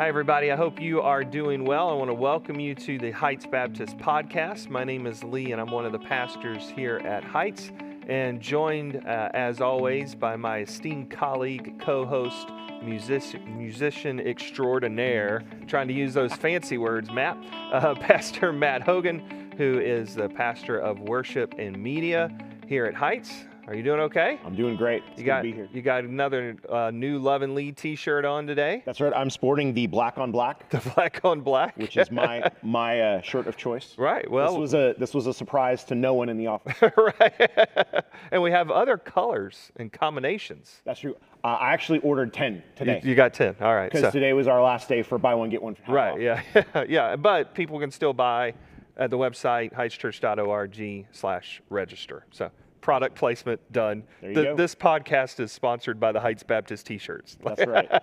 Hi, everybody. I hope you are doing well. I want to welcome you to the Heights Baptist podcast. My name is Lee, and I'm one of the pastors here at Heights, and joined, uh, as always, by my esteemed colleague, co host, music- musician extraordinaire, trying to use those fancy words, Matt, uh, Pastor Matt Hogan, who is the pastor of worship and media here at Heights. Are you doing okay? I'm doing great. It's You good got to be here. you got another uh, new Love and Lead T-shirt on today. That's right. I'm sporting the black on black, The black on black, which is my my uh, shirt of choice. right. Well, This was a this was a surprise to no one in the office. right. and we have other colors and combinations. That's true. Uh, I actually ordered ten You, today you got ten. All right. because So, today was our last day for buy one get one. Right. off. Yeah. yeah. But people can still buy at the website heightschurch.org/register. So. Product placement done. There you Th- go. This podcast is sponsored by the Heights Baptist T-shirts. That's right.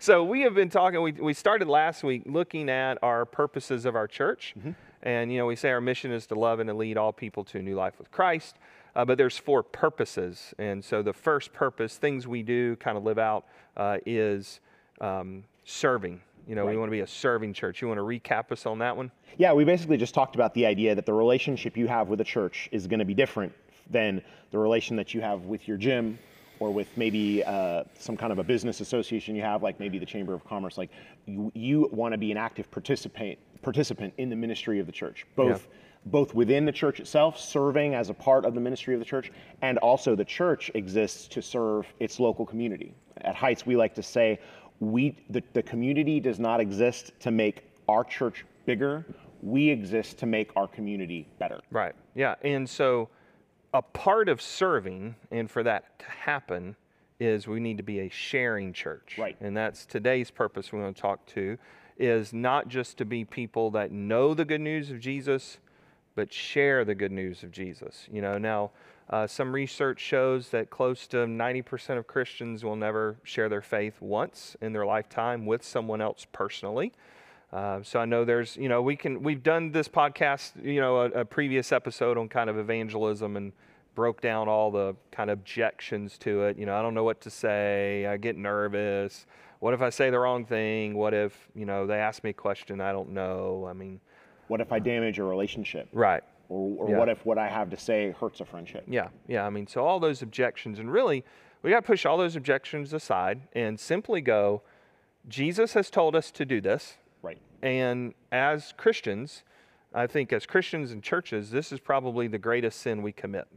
So we have been talking. We, we started last week looking at our purposes of our church, Mm-hmm. and you know we say our mission is to love and to lead all people to a new life with Christ. Uh, but there's four purposes, and so the first purpose, things we do, kind of live out, uh, is um, serving. You know, we want to be a serving church. You want to recap us on that one? Yeah, we basically just talked about the idea that the relationship you have with the church is going to be different than the relation that you have with your gym or with maybe uh, some kind of a business association you have, like maybe the Chamber of Commerce. Like you, you want to be an active participant participant in the ministry of the church, both both within the church itself, serving as a part of the ministry of the church, and also the church exists to serve its local community. At Heights, we like to say we the, the community does not exist to make our church bigger. We exist to make our community better. Right. Yeah. And so a part of serving, and for that to happen, is we need to be a sharing church. Right. And that's today's purpose we want to talk to is not just to be people that know the good news of Jesus, but share the good news of Jesus. You know, now uh, some research shows that close to 90% of Christians will never share their faith once in their lifetime with someone else personally. Uh, so I know there's, you know, we can, we've done this podcast, you know, a, a previous episode on kind of evangelism and broke down all the kind of objections to it. You know, I don't know what to say. I get nervous. What if I say the wrong thing? What if, you know, they ask me a question I don't know? I mean, What if I damage a relationship? right. Or, or Yeah. what if what I have to say hurts a friendship? Yeah, yeah. I mean, so all those objections, and really, we got to push all those objections aside and simply go, Jesus has told us to do this. Right. And as Christians, I think as Christians and churches, this is probably the greatest sin we commit.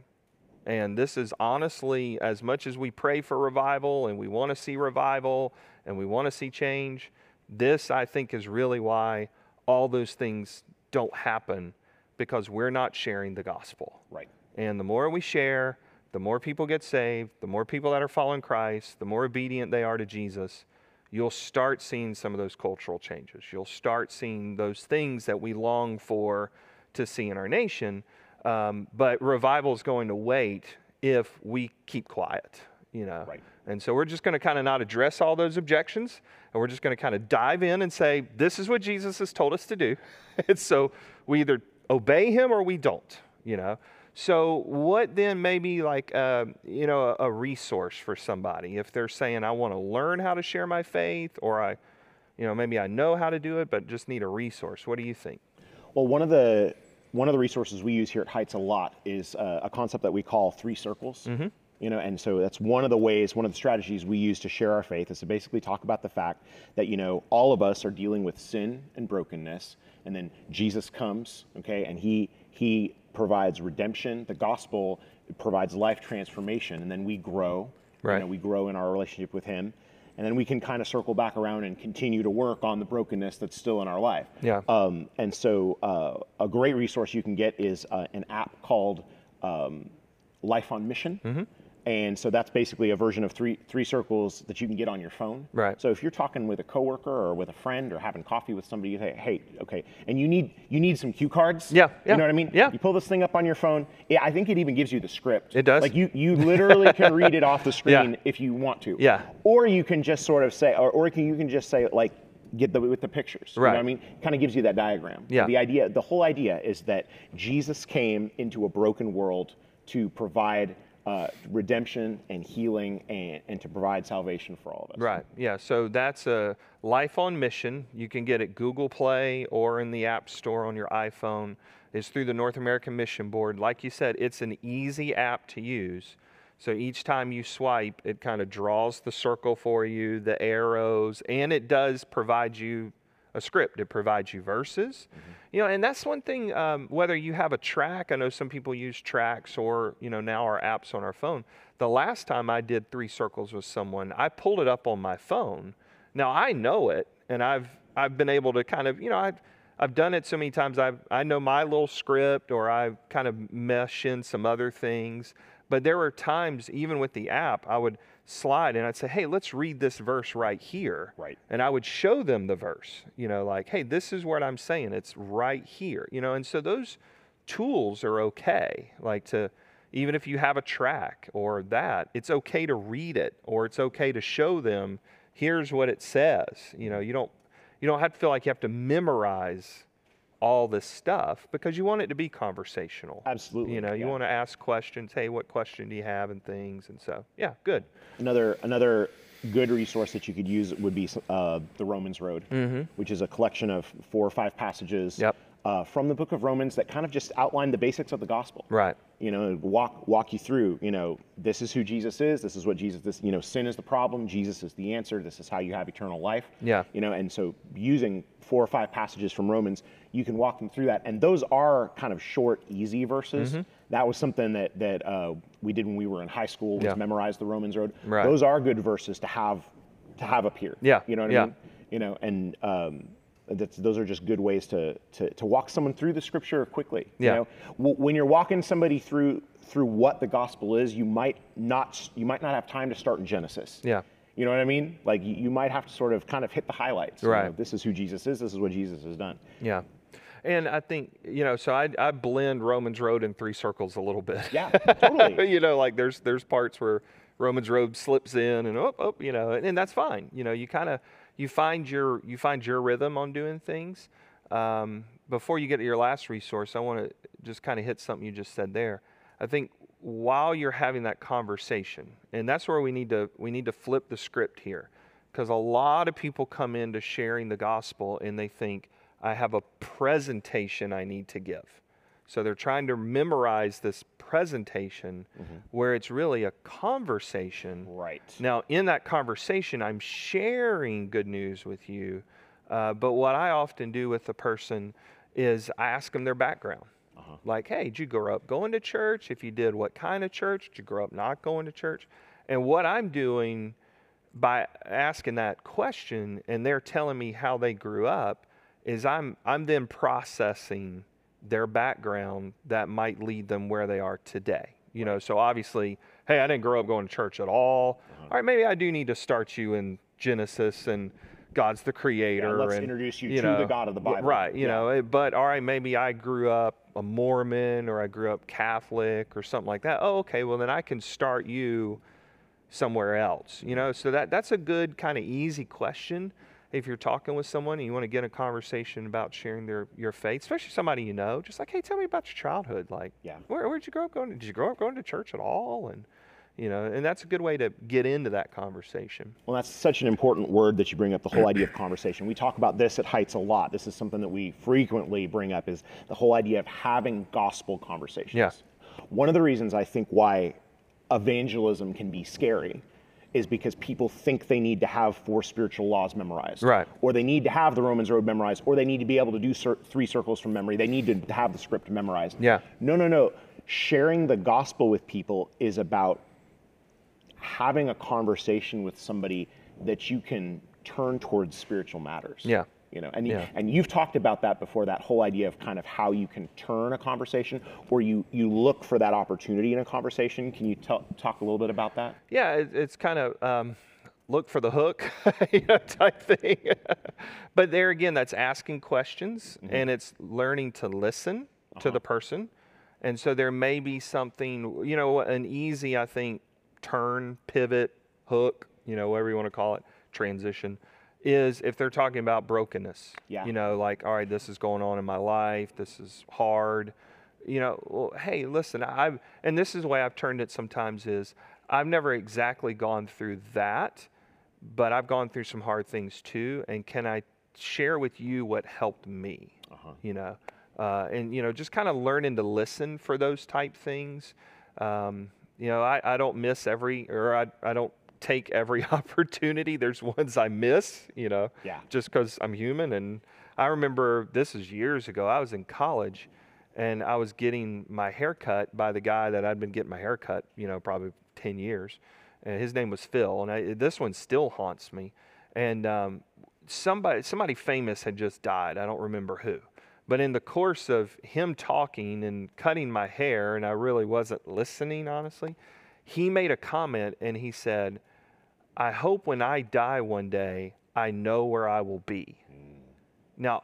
And this is honestly, as much as we pray for revival and we want to see revival and we want to see change, this I think is really why all those things don't happen because we're not sharing the gospel. Right. And the more we share, the more people get saved, the more people that are following Christ, the more obedient they are to Jesus, you'll start seeing some of those cultural changes. You'll start seeing those things that we long for to see in our nation. Um, but revival is going to wait if we keep quiet, you know. Right. And so we're just going to kind of not address all those objections, and we're just going to kind of dive in and say, this is what Jesus has told us to do. and so we either obey him or we don't, you know. So what then maybe like, uh, you know, a, a resource for somebody if they're saying, I want to learn how to share my faith, or I, you know, maybe I know how to do it, but just need a resource. What do you think? Well, one of the one of the resources we use here at Heights a lot is uh, a concept that we call three circles. You know, and so that's one of the ways, one of the strategies we use to share our faith is to basically talk about the fact that you know all of us are dealing with sin and brokenness, and then Jesus comes, okay, and he he provides redemption. The gospel provides life transformation, and then we grow. Right. You know, we grow in our relationship with Him, and then we can kind of circle back around and continue to work on the brokenness that's still in our life. Yeah. Um, and so, uh, a great resource you can get is uh, an app called um, Life on Mission. Mm-hmm. And so that's basically a version of three three circles that you can get on your phone. Right. So if you're talking with a coworker or with a friend or having coffee with somebody, you say, "Hey, okay," and you need you need some cue cards. Yeah, yeah, You know what I mean? yeah. You pull this thing up on your phone. Yeah, I think it even gives you the script. It does? Like you you literally can read it off the screen Yeah. if you want to. Yeah. Or you can just sort of say, or, or can, you can just say like. Get the with the pictures. You know Right. what I mean? Kind of gives you that diagram. Yeah. The idea, the whole idea is that Jesus came into a broken world to provide uh, redemption and healing and, and to provide salvation for all of us. Right. Yeah. So that's a Life on Mission. You can get it Google Play or in the App Store on your iPhone. It's through the North American Mission Board. Like you said, it's an easy app to use. So each time you swipe, it kind of draws the circle for you, the arrows, and it does provide you a script. It provides you verses, mm-hmm. you know, and that's one thing. Um, whether you have a track, I know some people use tracks, or you know now our apps on our phone. The last time I did three circles with someone, I pulled it up on my phone. Now I know it, and I've I've been able to kind of you know I've I've done it so many times. I I know my little script, or I kind of mesh in some other things. But there were times, even with the app, I would slide and I'd say, hey, let's read this verse right here. Right. And I would show them the verse, you know, like, hey, this is what I'm saying. It's right here, you know. And so those tools are okay. Like to, even if you have a track or that, it's okay to read it or it's okay to show them, here's what it says. You know, you don't, you don't have to feel like you have to memorize all this stuff because you want it to be conversational. Absolutely. You know, you yeah. want to ask questions. Hey, what question do you have, and things. And so, yeah, good. Another another good resource that you could use would be uh, the Romans Road, mm-hmm. which is a collection of four or five passages yep. uh, from the Book of Romans that kind of just outline the basics of the gospel. Right. You know, walk walk you through. You know, this is who Jesus is. This is what Jesus. This you know, sin is the problem. Jesus is the answer. This is how you have eternal life. Yeah. You know, and so using four or five passages from Romans, you can walk them through that. And those are kind of short, easy verses. Mm-hmm. That was something that that uh, we did when we were in high school. Was yeah. memorize the Romans Road. Right. Those are good verses to have to have up here. Yeah. You know what yeah. I mean? You know, and um, those are just good ways to, to, to walk someone through the scripture quickly. Yeah. You know, w- when you're walking somebody through through what the gospel is, you might not you might not have time to start in Genesis. Yeah. You know what I mean? Like you, you might have to sort of kind of hit the highlights. Right. You know, this is who Jesus is. This is what Jesus has done. Yeah. And I think, you know, so I, I blend Romans Road and Three Circles a little bit. Yeah, totally. you know, like there's there's parts where Romans Road slips in and oh, oh you know, and, and that's fine. You know, you kind of you find your you find your rhythm on doing things. Um, before you get to your last resource, I want to just kind of hit something you just said there. I think while you're having that conversation, and that's where we need to we need to flip the script here, because a lot of people come into sharing the gospel and they think I have a presentation I need to give. So they're trying to memorize this presentation mm-hmm. where it's really a conversation. Right. Now, in that conversation, I'm sharing good news with you. Uh, but what I often do with the person is I ask them their background. Uh-huh. Like, hey, did you grow up going to church? If you did, what kind of church? Did you grow up not going to church? And what I'm doing by asking that question and they're telling me how they grew up is I'm I'm then processing their background that might lead them where they are today. You know, so obviously, hey, I didn't grow up going to church at all. Uh-huh. all right, maybe I do need to start you in Genesis and God's the creator. Yeah, let's and, introduce you, you to know, the God of the Bible. right, you yeah. know, but all right, maybe I grew up a Mormon or I grew up Catholic or something like that. Oh, okay, well then I can start you somewhere else. You know, so that that's a good kind of easy question if you're talking with someone and you want to get a conversation about sharing their your faith, especially somebody you know, just like, hey, tell me about your childhood. Like, yeah, where where'd you grow up going? Did you grow up going to church at all? And you know, and that's a good way to get into that conversation. Well, that's such an important word that you bring up. The whole idea of conversation. We talk about this at Heights a lot. This is something that we frequently bring up. Is the whole idea of having gospel conversations. Yes. One of the reasons I think why evangelism can be scary is because people think they need to have four spiritual laws memorized. Right. Or they need to have the Romans Road memorized, or they need to be able to do cir- three circles from memory. They need to have the script memorized. Yeah. No, no, no. Sharing the gospel with people is about having a conversation with somebody that you can turn towards spiritual matters. Yeah you know and, yeah. and you've talked about that before that whole idea of kind of how you can turn a conversation or you you look for that opportunity in a conversation can you t- talk a little bit about that yeah it, it's kind of um, look for the hook you know, type thing but there again that's asking questions mm-hmm. and it's learning to listen uh-huh. to the person and so there may be something you know an easy i think turn pivot hook you know whatever you want to call it transition is if they're talking about brokenness. Yeah. You know, like, all right, this is going on in my life. This is hard. you know, well, hey, listen, I've, and this is the way I've turned it sometimes is I've never exactly gone through that, but I've gone through some hard things too. And can I share with you what helped me? Uh-huh. You know, uh, and, you know, just kind of learning to listen for those type things. Um, you know, I, I don't miss every, or I, I don't take every opportunity. There's ones I miss, you know, Yeah. just because I'm human. And I remember this is years ago. I was in college and I was getting my hair cut by the guy that I'd been getting my hair cut, you know, probably 10 years. And his name was Phil. And I, this one still haunts me. And um, somebody, somebody famous had just died. I don't remember who. But in the course of him talking and cutting my hair, and I really wasn't listening, honestly, he made a comment and he said, I hope when I die one day, I know where I will be. Mm. Now,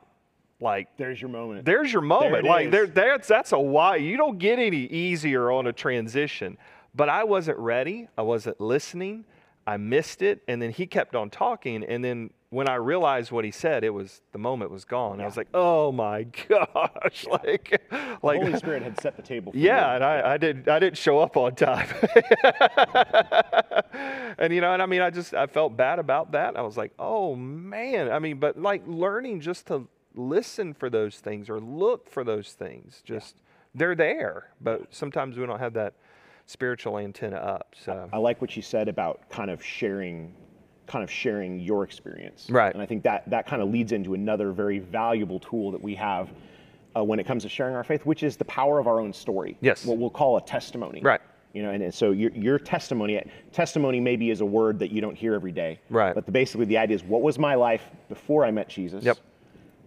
like, There's your moment. there's your moment. it like, there, is. that's that's a why. You don't get any easier on a transition. But I wasn't ready. I wasn't listening. I missed it, and then he kept on talking. And then when I realized what he said, it was the moment was gone. I was like, oh my gosh, like, the like Holy Spirit had set the table. For yeah, you. and I, I did I didn't show up on time. and you know, and I mean I just I felt bad about that. I was like, oh man. I mean, but like learning just to listen for those things or look for those things. Just they're there. But sometimes we don't have that spiritual antenna up. So I like what you said about kind of sharing, kind of sharing your experience. Right. And I think that that kind of leads into another very valuable tool that we have uh, when it comes to sharing our faith, which is the power of our own story. Yes. What we'll call a testimony. Right. You know, and, and so your, your testimony, testimony maybe is a word that you don't hear every day. Right. But the, basically the idea is what was my life before I met Jesus? Yep.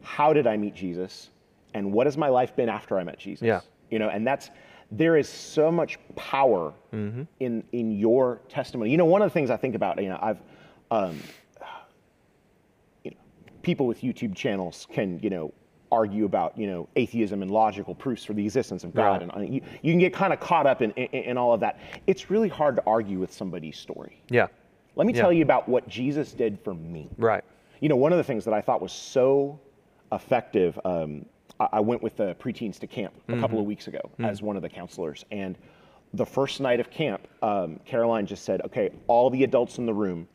How did I meet Jesus? And what has my life been after I met Jesus? Yeah. You know, and that's there is so much power Mm-hmm. in in your testimony. You know, one of the things I think about, you know, I've um, you know, people with YouTube channels can, you know, argue about, you know, atheism and logical proofs for the existence of God, Right. and uh, you, you can get kind of caught up in, in in all of that. It's really hard to argue with somebody's story. yeah. Let me Yeah. tell you about what Jesus did for me. Right. You know, one of the things that I thought was so effective, um, I, I went with the preteens to camp a couple of weeks ago as one of the counselors. And the first night of camp, um, Caroline just said, okay, all the adults in the room,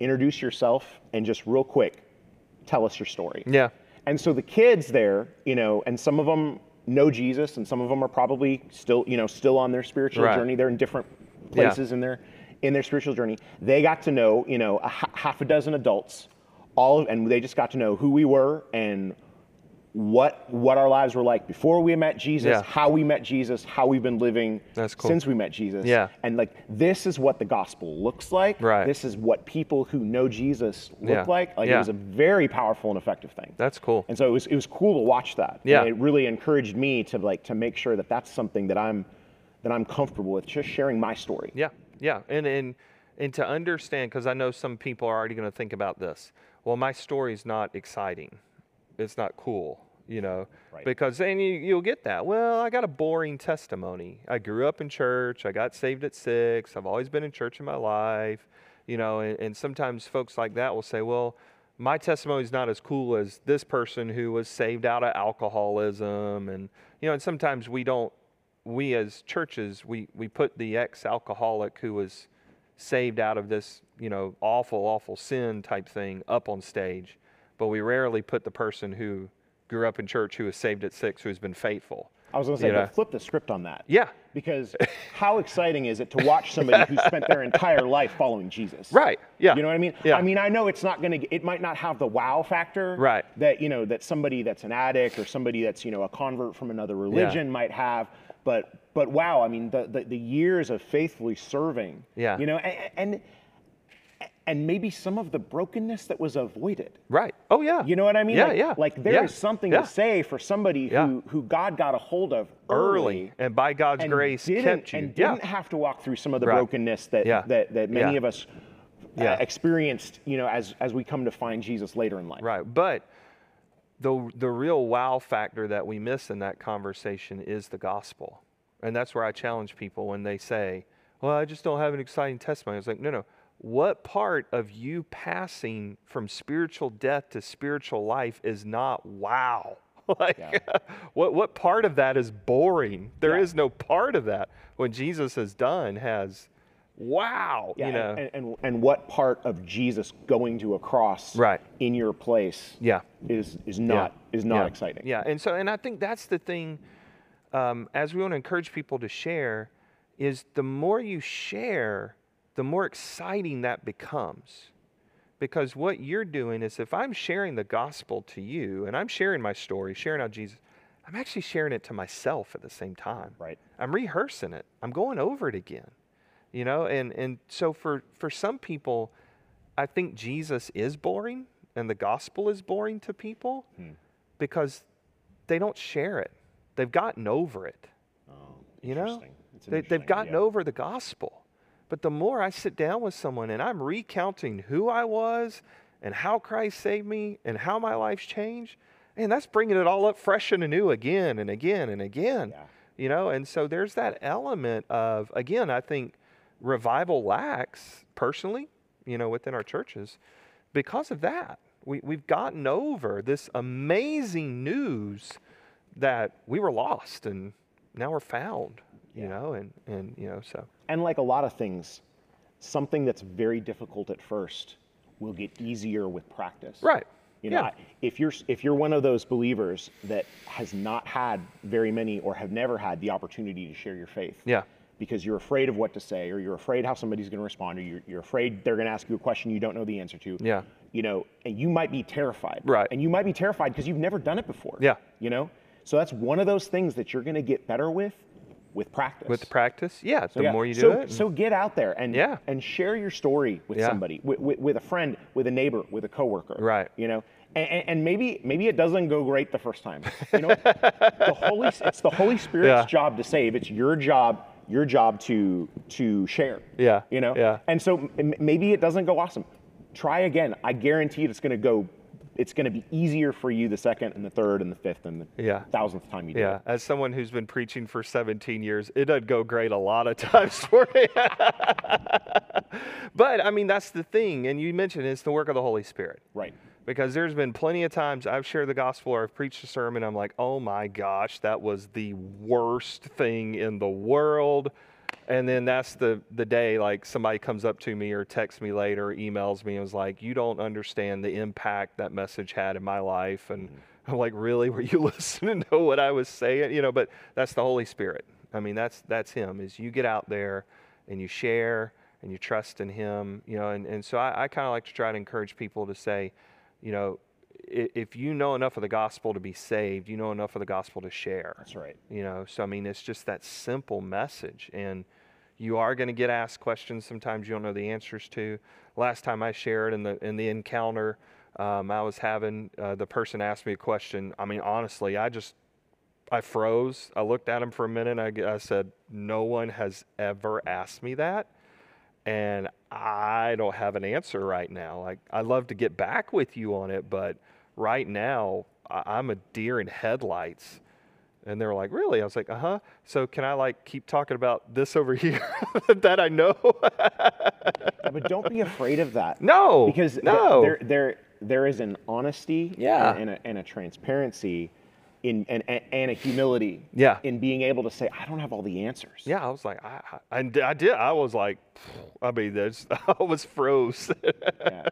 introduce yourself and just real quick, tell us your story. Yeah. And so the kids there, you know, and some of them know Jesus, and some of them are probably still, you know, still on their spiritual Right. journey. They're in different Yeah. places in their in their spiritual journey. They got to know, you know, a h- half a dozen adults, all, of, and they just got to know who we were and what what our lives were like before we met Jesus, Yeah. how we met Jesus, how we've been living That's cool. since we met Jesus. Yeah. And like this is what the gospel looks like. Right. This is what people who know Jesus look Yeah. like. Like Yeah. it was a very powerful and effective thing. That's cool. And so it was it was cool to watch that. Yeah. And it really encouraged me to like to make sure that that's something that I'm that I'm comfortable with just sharing my story. Yeah, yeah, and and and to understand, because I know some people are already going to think about this. Well, my story's not exciting. It's not cool, you know, Right. because then you, you'll get that. Well, I got a boring testimony. I grew up in church. I got saved at six. I've always been in church in my life, you know, and, and sometimes folks like that will say, well. My testimony is not as cool as this person who was saved out of alcoholism, and you know, and sometimes we don't we as churches we we put the ex-alcoholic who was saved out of this you know awful awful sin type thing up on stage but we rarely put the person who grew up in church who was saved at six who's been faithful I was going to say, You know? but flip the script on that. yeah Because how exciting is it to watch somebody who spent their entire life following Jesus? right yeah You know what I mean? yeah I mean, I know it's not going to, it might not have the wow factor. Right. That, you know, that somebody that's an addict or somebody that's, you know, a convert from another religion might have. But, but wow, I mean, the, the, the years of faithfully serving. Yeah. You know, and, and, and maybe some of the brokenness that was avoided. right oh yeah You know what I mean? yeah like, yeah Like there is yeah, something yeah. to say for somebody Yeah. who, who God got a hold of early early and by god's and grace kept you and didn't have to walk through some of the Right. brokenness that that, that many of us uh, experienced, you know, as as we come to find Jesus later in life. Right. But the the real wow factor that we miss in that conversation is the gospel. And that's where I challenge people when they say, Well, I just don't have an exciting testimony. It's like, no, no. What part of you passing from spiritual death to spiritual life is not wow? like, Yeah. what what part of that is boring? There is Yeah. no part of that. What Jesus has done has, wow, Yeah, you know, and, and, and what part of Jesus going to a cross Right. in your place yeah. is is not is not exciting. Yeah, and so and I think that's the thing. Um, as we want to encourage people to share, is the more you share, the more exciting that becomes. Because what you're doing is, if I'm sharing the gospel to you, and I'm sharing my story, sharing how Jesus, I'm actually sharing it to myself at the same time. Right. I'm rehearsing it. I'm going over it again. You know, and and so for for some people, I think Jesus is boring and the gospel is boring to people because they don't share it. They've gotten over it. Oh, You know. They, they've gotten idea. over the gospel. But the more I sit down with someone and I'm recounting who I was and how Christ saved me and how my life's changed, and that's bringing it all up fresh and anew again and again and again. Yeah. You know, and so there's that element of, again, I think revival lacks personally, you know, within our churches because of that. We, we've gotten over this amazing news that we were lost and now we're found, you Yeah. know, and, and, you know, so. And like a lot of things, something that's very difficult at first will get easier with practice. Right. You know, Yeah. If you're if you're one of those believers that has not had very many or have never had the opportunity to share your faith, Yeah. because you're afraid of what to say, or you're afraid how somebody's going to respond, or you're, you're afraid they're going to ask you a question you don't know the answer to. Yeah. You know, and you might be terrified. Right. And you might be terrified because you've never done it before. Yeah. You know, so that's one of those things that you're going to get better with, with practice. With practice, yeah, the Yeah. more you do so, it. So get out there and Yeah. and share your story with Yeah. somebody, with, with, with a friend, with a neighbor, with a coworker. Right. You know, and, and, maybe maybe it doesn't go great the first time. You know, the Holy it's the Holy Spirit's job to save. It's your job your job to to share. Yeah. You know. Yeah. And so m- maybe it doesn't go awesome. Try again. I guarantee it's going to go. It's going to be easier for you the second and the third and the fifth and the Yeah. thousandth time you do Yeah, it. as someone who's been preaching for 17 years, it doesn't go great a lot of times for me. but I mean, that's the thing. And you mentioned it's the work of the Holy Spirit. Right. Because there's been plenty of times I've shared the gospel or I've preached a sermon. I'm like, oh my gosh, that was the worst thing in the world. And then that's the, the day like somebody comes up to me or texts me later or emails me and was like, you don't understand the impact that message had in my life. And mm-hmm. I'm like, really? Were you listening to what I was saying? You know, but that's the Holy Spirit. I mean, that's that's him is you get out there and you share and you trust in him, you know, and, and so I, I kind of like to try to encourage people to say, you know, if you know enough of the gospel to be saved, you know enough of the gospel to share. That's right. You know, so I mean, it's just that simple message. And you are going to get asked questions sometimes you don't know the answers to. Last time I shared in the in the encounter um, I was having, uh, the person asked me a question. I mean, honestly, I just I froze. I looked at him for a minute. I said, "No one has ever asked me that." and I don't have an answer right now. Like I'd love to get back with you on it, but right now I- I'm a deer in headlights. And they were like, "Really?" I was like, "Uh huh." So can I like keep talking about this over here that I know? Yeah, but don't be afraid of that. no, because th- no, there there there is an honesty Yeah. and, and, a, and a transparency in and, and, and a humility Yeah. in being able to say I don't have all the answers. yeah. I was like, i did. I was like, I mean, there's, I was froze. Yeah.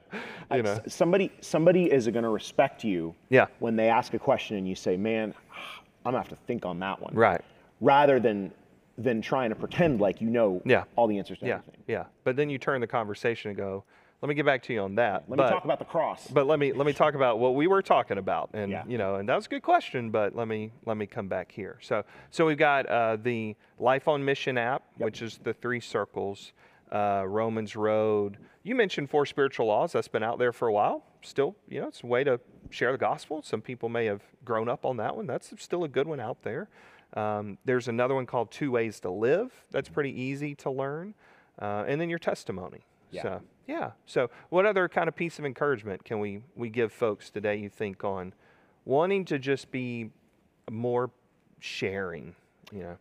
you know, somebody somebody is going to respect you Yeah. when they ask a question and you say, "Man, I'm going to have to think on that one." right? Rather than than trying to pretend like you know Yeah. all the answers to Yeah, everything. yeah. But then you turn the conversation and go, "Let me get back to you on that." Let but, me talk about the cross. But let me let me talk about what we were talking about, and Yeah. you know, and that was a good question. But let me let me come back here. So so we've got uh, the Life on Mission app, which is the three circles, uh, Romans Road. You mentioned four spiritual laws. That's been out there for a while. Still, you know, it's a way to share the gospel. Some people may have grown up on that one. That's still a good one out there. Um, there's another one called Two Ways to Live. That's pretty easy to learn. Uh, and then your testimony. Yeah. So yeah. So what other kind of piece of encouragement can we we give folks today? You think on wanting to just be more sharing? You know.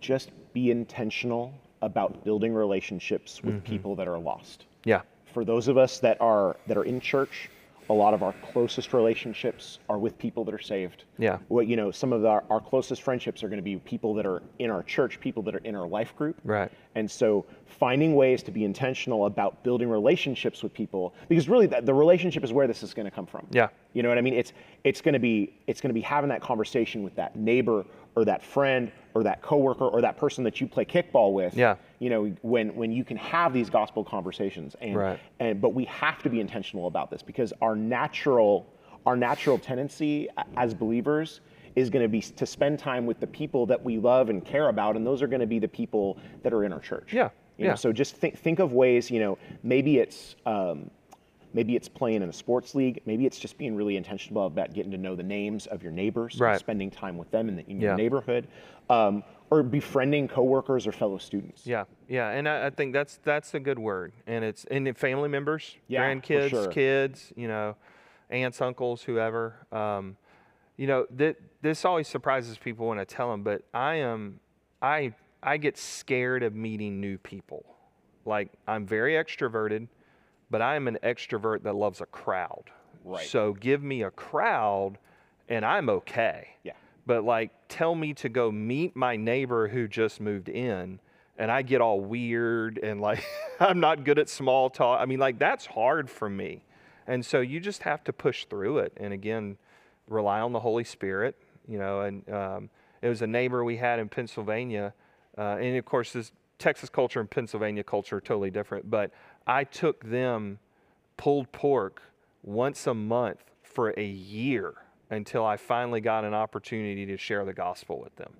Just be intentional about building relationships with Mm-hmm. people that are lost. Yeah. for those of us that are that are in church a lot of our closest relationships are with people that are saved. Yeah. What you know, some of our, our closest friendships are going to be people that are in our church, people that are in our life group. Right. And so finding ways to be intentional about building relationships with people, because really the, the relationship is where this is going to come from. Yeah. You know what I mean? It's it's going to be it's going to be having that conversation with that neighbor or that friend or that coworker or that person that you play kickball with. Yeah. You know, when when you can have these gospel conversations and Right. and but we have to be intentional about this because our natural our natural tendency as believers is going to be to spend time with the people that we love and care about and those are going to be the people that are in our church. Yeah, You know, yeah. so just think think of ways, you know, maybe it's um, maybe it's playing in a sports league. Maybe it's just being really intentional about getting to know the names of your neighbors, and Right. spending time with them in, the, in your Yeah. neighborhood, um, or befriending coworkers or fellow students. Yeah, yeah, and I, I think that's that's a good word, and it's and family members, Yeah, grandkids, sure. kids, you know, aunts, uncles, whoever. Um, you know, that this always surprises people when I tell them, but I am, I I get scared of meeting new people. Like I'm very extroverted, but I am an extrovert that loves a crowd. Right. So give me a crowd, and I'm okay Yeah. but like tell me to go meet my neighbor who just moved in and I get all weird and like I'm not good at small talk. I mean like that's hard for me. And so you just have to push through it and again rely on the Holy Spirit, you know, and um, it was a neighbor we had in Pennsylvania uh, and of course this Texas culture and Pennsylvania culture are totally different, but I took them pulled pork once a month for a year until I finally got an opportunity to share the gospel with them.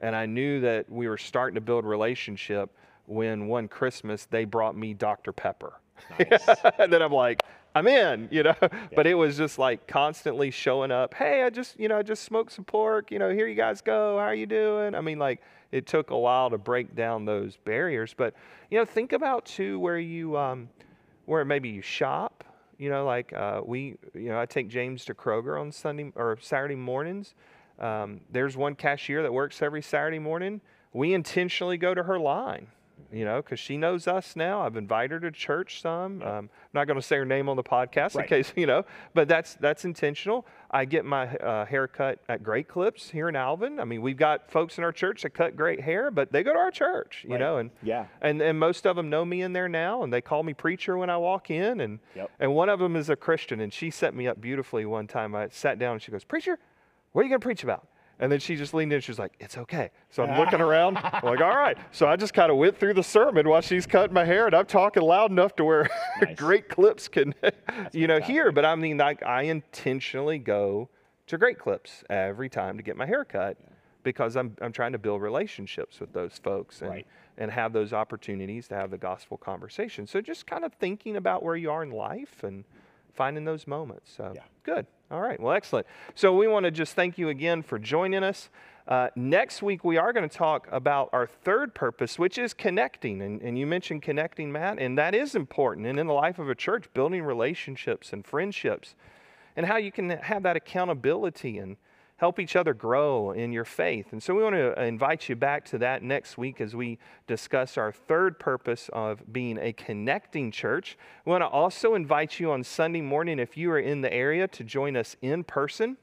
And I knew that we were starting to build relationship when one Christmas they brought me Dr. Pepper. Nice. and then I'm like, I'm in, you know. But it was just like constantly showing up. Hey, I just, you know, I just smoked some pork. You know, here you guys go. How are you doing? I mean, like it took a while to break down those barriers. But you know, think about too where you, um, where maybe you shop. You know, like uh, we, you know, I take James to Kroger on Sunday or Saturday mornings. Um, there's one cashier that works every Saturday morning. We intentionally go to her line, you know, because she knows us now. I've invited her to church some. Um, I'm not going to say her name on the podcast in case, you know, but that's that's intentional. I get my uh, hair cut at Great Clips here in Alvin. I mean, we've got folks in our church that cut great hair, but they go to our church, you Right. know, and Yeah. and and most of them know me in there now, and they call me preacher when I walk in, and Yep. and one of them is a Christian, and she set me up beautifully one time. I sat down and she goes, "Preacher, what are you going to preach about?" And then she just leaned in. and She was like, "It's okay." So I'm looking around. I'm like, "All right." So I just kind of went through the sermon while she's cutting my hair, and I'm talking loud enough to where Nice. great clips can, you know, hear. But I mean, like, I intentionally go to great clips every time to get my hair cut because I'm I'm trying to build relationships with those folks and Right. and have those opportunities to have the gospel conversation. So just kind of thinking about where you are in life and finding those moments. So Yeah. good. All right. Well, excellent. So we want to just thank you again for joining us. Uh, next week, we are going to talk about our third purpose, which is connecting. And, and you mentioned connecting, Matt, and that is important. And in the life of a church, building relationships and friendships, and how you can have that accountability and help each other grow in your faith. And so we want to uh, invite you back to that next week as we discuss our third purpose of being a connecting church. We want to also invite you on Sunday morning, if you are in the area, to join us in person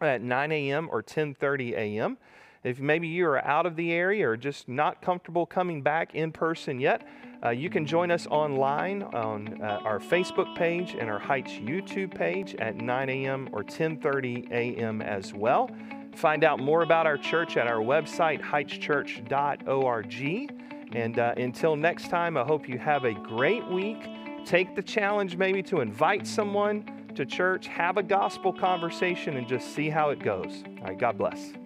at 9 a.m. or 10:30 a.m. If maybe you are out of the area or just not comfortable coming back in person yet, uh, you can join us online on uh, our Facebook page and our Heights YouTube page at 9 a.m. or 10:30 a.m. as well. Find out more about our church at our website heightschurch.org. And uh, until next time, I hope you have a great week. Take the challenge maybe to invite someone to church, have a gospel conversation, and just see how it goes. All right, God bless.